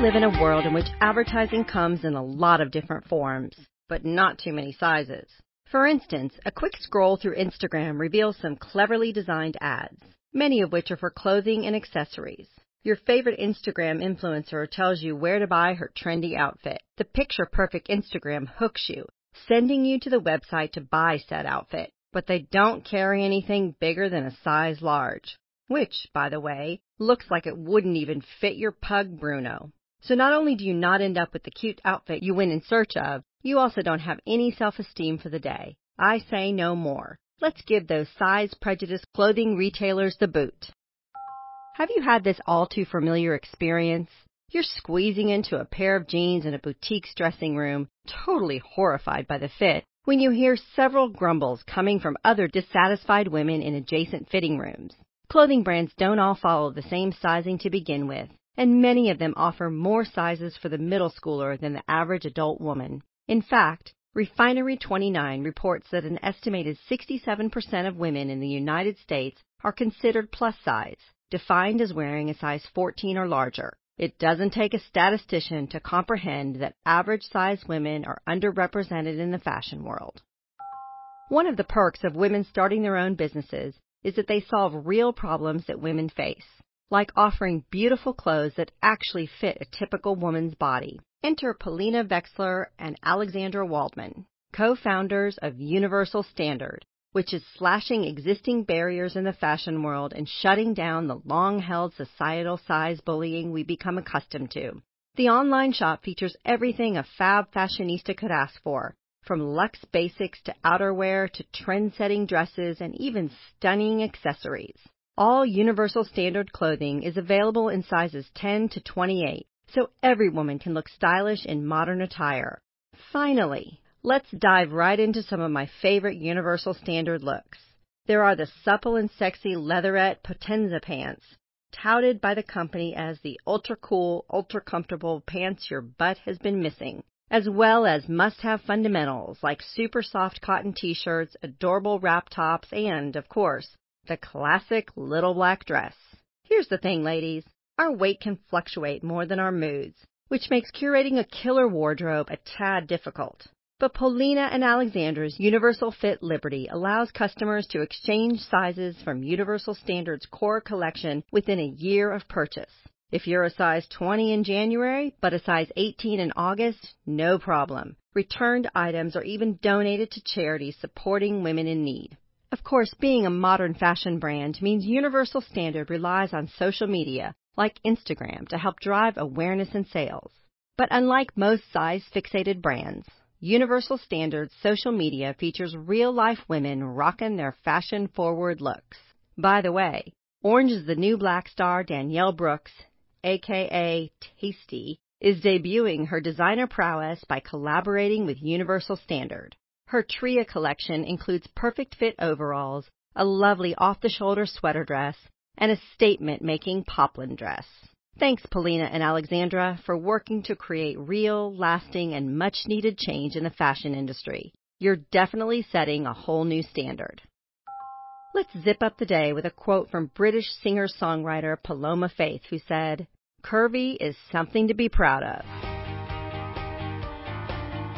live in a world in which advertising comes in a lot of different forms, but not too many sizes. For instance, a quick scroll through Instagram reveals some cleverly designed ads, many of which are for clothing and accessories. Your favorite Instagram influencer tells you where to buy her trendy outfit. The picture perfect Instagram hooks you, sending you to the website to buy said outfit. But they don't carry anything bigger than a size large which, by the way, looks like it wouldn't even fit your pug Bruno. So not only do you not end up with the cute outfit you went in search of, you also don't have any self-esteem for the day. I say no more. Let's give those size prejudiced clothing retailers the boot. Have you had this all too familiar experience? You're squeezing into a pair of jeans in a boutique's dressing room, totally horrified by the fit, when you hear several grumbles coming from other dissatisfied women in adjacent fitting rooms. Clothing brands don't all follow the same sizing to begin with, and many of them offer more sizes for the middle schooler than the average adult woman. In fact, Refinery29 reports that an estimated 67% of women in the United States are considered plus size, defined as wearing a size 14 or larger. It doesn't take a statistician to comprehend that average size women are underrepresented in the fashion world. One of the perks of women starting their own businesses is that they solve real problems that women face, like offering beautiful clothes that actually fit a typical woman's body. Enter Polina Veksler and Alexandra Waldman, co-founders of Universal Standard, which is slashing existing barriers in the fashion world and shutting down the long-held societal size bullying we become accustomed to. The online shop features everything a fab fashionista could ask for, from luxe basics to outerwear to trend-setting dresses and even stunning accessories. All universal standard clothing is available in sizes 10 to 28, so every woman can look stylish in modern attire. Finally, let's dive right into some of my favorite universal standard looks. There are the supple and sexy leatherette Potenza pants, touted by the company as the ultra cool, ultra comfortable pants your butt has been missing as well as must-have fundamentals like super soft cotton t-shirts, adorable wrap tops, and, of course, the classic little black dress. Here's the thing, ladies. Our weight can fluctuate more than our moods, which makes curating a killer wardrobe a tad difficult. But Polina and Alexandra's Universal Fit Liberty allows customers to exchange sizes from Universal Standard's core collection within a year of purchase. If you're a size 20 in January, but a size 18 in August, no problem. Returned items are even donated to charities supporting women in need. Of course, being a modern fashion brand means Universal Standard relies on social media, like Instagram, to help drive awareness and sales. But unlike most size fixated brands, Universal Standard's social media features real life women rocking their fashion forward looks. By the way, Orange is the new black star Danielle Brooks aka Taystee, is debuting her designer prowess by collaborating with Universal Standard. Her Tria collection includes perfect fit overalls, a lovely off the shoulder sweater dress, and a statement making poplin dress. Thanks, Polina and Alexandra, for working to create real, lasting, and much needed change in the fashion industry. You're definitely setting a whole new standard. Let's zip up the day with a quote from British singer-songwriter Paloma Faith, who said, Curvy is something to be proud of.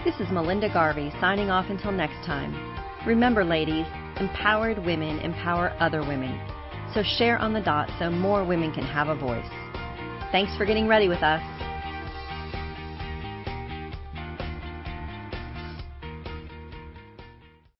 This is Melinda Garvey signing off until next time. Remember, ladies, empowered women empower other women. So share on the dot so more women can have a voice. Thanks for getting ready with us.